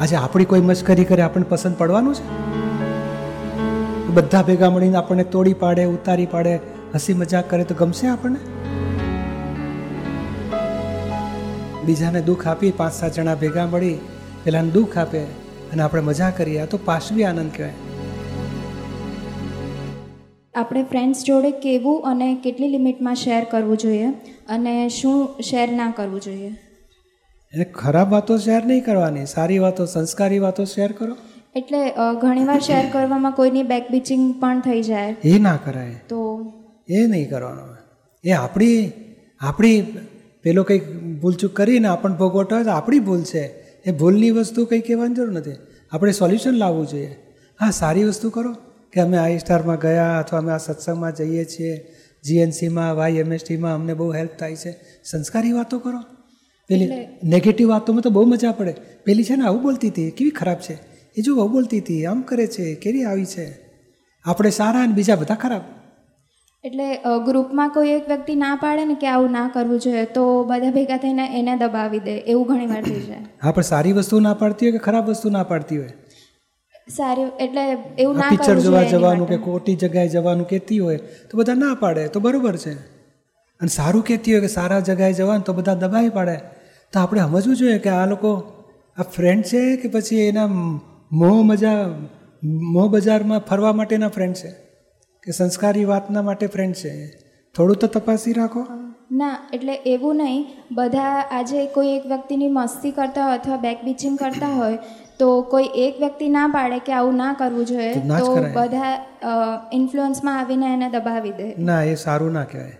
આજે આપણી કોઈ મશ્કરી કરે, આપણને પસંદ પડવાનું છે? બધા ભેગા મળીને આપણને તોડી પાડે, ઉતારી પાડે, હસી મજાક કરે, તો ગમશે આપણને? બીજાને દુઃખ આપી પાંચ સાત જણા ભેગા મળી, પેલાને દુઃખ આપે અને આપણે મજા કરીએ. આ તો પાશવી આનંદ કહેવાય. આપણે ફ્રેન્ડ્સ જોડે કેવું અને કેટલી લિમિટમાં શેર કરવું જોઈએ અને શું શેર ના કરવું જોઈએ? એને ખરાબ વાતો શેર નહીં કરવાની સારી વાતો સંસ્કારી વાતો શેર કરો. એટલે ઘણીવાર શેર કરવામાં કોઈની બેક બીચિંગ પણ થઈ જાય. એ ના કરાય. તો? એ નહીં કરવાનું એ આપણી આપણી પેલો કંઈક ભૂલચૂક કરીને આપણને ભોગવટ હોય તો આપણી ભૂલ છે. એ ભૂલની વસ્તુ કંઈ કહેવાની જરૂર નથી. આપણે સોલ્યુશન લાવવું જોઈએ. હા સારી વસ્તુ કરો. કે અમે આઈ સ્ટારમાં ગયા અથવા અમે આ સત્સંગમાં જઈએ છીએ. જીએનસીમાં વાય એમએસટીમાં અમને બહુ હેલ્પ થાય છે. સંસ્કારી વાતો કરો. પેલી નેગેટિવ વાતોમાં તો બહુ મજા પડે. પેલી છે ને આવું બોલતી હતી કેવી ખરાબ છે? એ જો આવું બોલતી હતી આમ કરે છે કેવી આવી છે? આપણે સારા અને બીજા બધા ખરાબ. એટલે ગ્રુપમાં કોઈ એક વ્યક્તિ ના પાડે ને કે આવું ના કરવું જોઈએ તો બધા ભેગા થઈને એને દબાવી દે એવું ઘણીવાર થઈ જાય. હા પણ સારી વસ્તુ ના પાડતી હોય કે ખરાબ વસ્તુ ના પાડતી હોય? સારી એટલે એવું ના પિક્ચર જોવા જવાનું કે. ખોટી જગ્યાએ જવાનું કહેતી હોય તો બધા ના પાડે તો બરોબર છે. અને સારું કહેતી હોય કે સારા જગ્યાએ જવાનું તો બધા દબાઈ પાડે. તો આપણે સમજવું જોઈએ કે આ લોકો આ ફ્રેન્ડ છે કે પછી એના મોહ મજા મોહ બજારમાં ફરવા માટેના ફ્રેન્ડ છે? કે સંસ્કારી વાતના માટે ફ્રેન્ડ છે? થોડું તો તપાસી રાખો. ના એટલે એવું નહીં. બધા આજે કોઈ એક વ્યક્તિની મસ્તી કરતા હોય અથવા બેક બીચિંગ કરતા હોય તો કોઈ એક વ્યક્તિ ના પાડે કે આવું ના કરવું જોઈએ તો. બધા ઇન્ફ્લુઅન્સમાં આવીને એને દબાવી દે. ના એ સારું ના કહેવાય.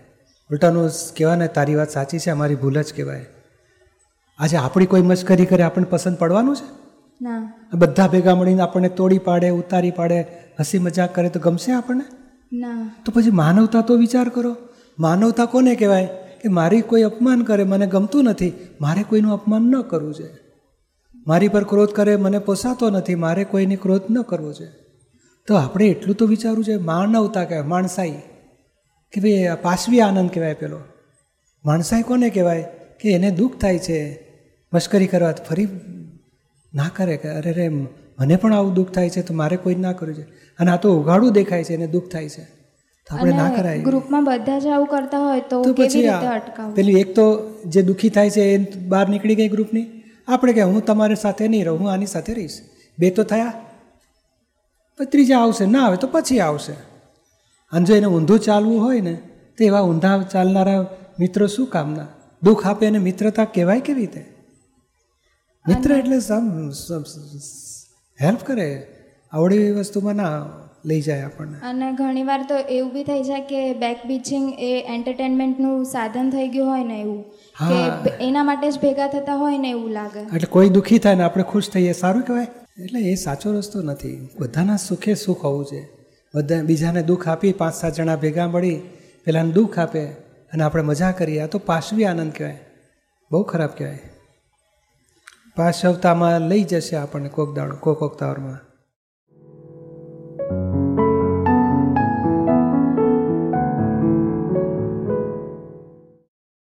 ઉલટાનું કહેવાય ને તારી વાત સાચી છે અમારી ભૂલ જ કહેવાય. આજે આપણી કોઈ મશ્કરી કરે આપણને પસંદ પડવાનું છે? ના. બધા ભેગા મળીને આપણને તોડી પાડે ઉતારી પાડે હસી મજાક કરે તો ગમશે આપણને? ના. તો પછી માનવતા તો વિચાર કરો. માનવતા કોને કહેવાય? કે મારી કોઈ અપમાન કરે મને ગમતું નથી. મારે કોઈનું અપમાન ન કરવું છે. મારી પર ક્રોધ કરે મને પોસાતો નથી. મારે કોઈની ક્રોધ ન કરવો છે. તો આપણે એટલું તો વિચારવું છે. માનવતા કહેવાય માણસાઈ. કે ભાઈ પાશવી આનંદ કહેવાય પેલો. માણસાઈ કોને કહેવાય? કે એને દુઃખ થાય છે. મશ્કરી કરવા ફરી ના કરે કે અરે રે મને પણ આવું દુઃખ થાય છે તો મારે કોઈ ના કરવું છે. અને આ તો ઉઘાડું દેખાય છે એને દુઃખ થાય છે. તો આપણે ના કરાય. ગ્રુપમાં બધા જ આવું કરતા હોય તો કેવી પછી રીતે અટકાવવું પેલી એક તો જે દુઃખી થાય છે એ બહાર નીકળી ગઈ ગ્રુપની. આપણે કે હું તમારી સાથે નહીં રહું હું આની સાથે રહીશ. બે તો થયા. પછી ત્રીજા આવશે ના આવે તો પછી આવશે. અને જો એને ઊંધું ચાલવું હોય ને તો એવા ઊંધા ચાલનારા મિત્રો શું કામના? દુઃખ આપે એને મિત્રતા કહેવાય કેવી રીતે? મિત્ર એટલે હેલ્પ કરે આવડી વસ્તુમાં ના લઈ જાય આપણને. અને ઘણીવાર તો એવું બી થઈ જાય કે બેક બીચિંગ એ એન્ટરટેનમેન્ટનું સાધન થઈ ગયું હોય ને એવું કે એના માટે જ ભેગા થતા હોય ને એવું લાગે. એટલે કોઈ દુઃખી થાય ને આપણે ખુશ થઈએ સારું કહેવાય. એટલે એ સાચો રસ્તો નથી. બધાના સુખે સુખ હોવું છે. બધા બીજાને દુઃખ આપી પાંચ સાત જણા ભેગા મળી પેલાને દુઃખ આપે અને આપણે મજા કરીએ. આ તો પાશવી આનંદ કહેવાય. બહુ ખરાબ કહેવાય. પાશવતામાં લઈ જશે આપણને કોક દાડો કોક કોક દાવરમાં